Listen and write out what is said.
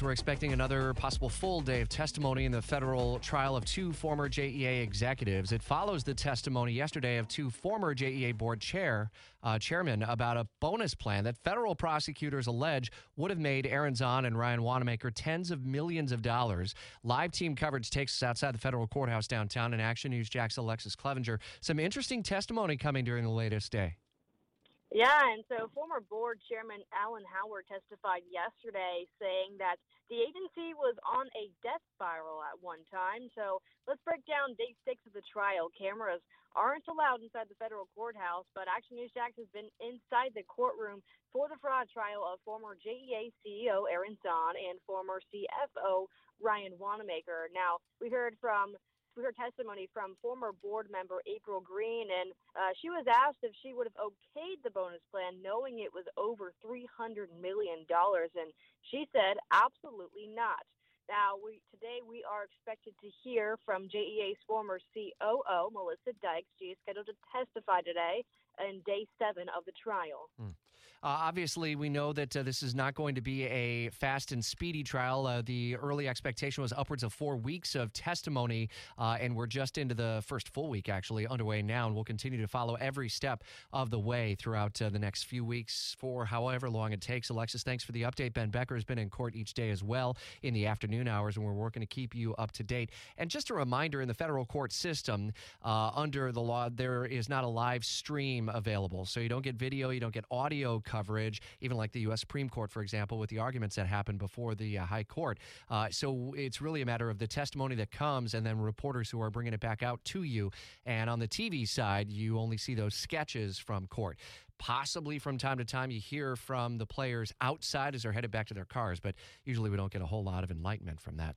We're expecting another possible full day of testimony in the federal trial of two former JEA executives. It follows the testimony yesterday of two former JEA board chair uh, chairmen about a bonus plan that federal prosecutors allege would have made Aaron Zahn and Ryan Wannemacher tens of millions of dollars. Live team coverage takes us outside the federal courthouse downtown. In Action News, Jax Alexus Cleavenger. Some interesting testimony coming during the latest day. Yeah, and so former board chairman Alan Howard testified yesterday saying that the agency was on a death spiral at one time. So let's break down day six of the trial. Cameras aren't allowed inside the federal courthouse, but Action News Jax has been inside the courtroom for the fraud trial of former JEA CEO Aaron Zahn and former CFO Ryan Wannemacher. Now, we heard from we heard testimony from former board member April Green, and uh, she was asked if she would have okayed the bonus plan knowing it was over $300 million. And she said, absolutely not. Now, we, today we are expected to hear from JEA's former COO, Melissa Dykes. She is scheduled to testify today in day seven of the trial. Mm. Uh, obviously, we know that uh, this is not going to be a fast and speedy trial. Uh, the early expectation was upwards of four weeks of testimony, and we're just into the first full week actually underway now, and we'll continue to follow every step of the way throughout the next few weeks for however long it takes. Alexus, thanks for the update. Ben Becker has been in court each day as well in the afternoon hours, and we're working to keep you up to date. And just a reminder in the federal court system, uh, under the law, there is not a live stream available. So you don't get video, you don't get audio coverage, even like the U.S. Supreme Court, for example, with the arguments that happened before the uh, High Court. Uh, so it's really a matter of the testimony that comes and then reporters who are bringing it back out to you. And on the TV side, you only see those sketches from court. Possibly from time to time, you hear from the players outside as they're headed back to their cars, but usually we don't get a whole lot of enlightenment from that.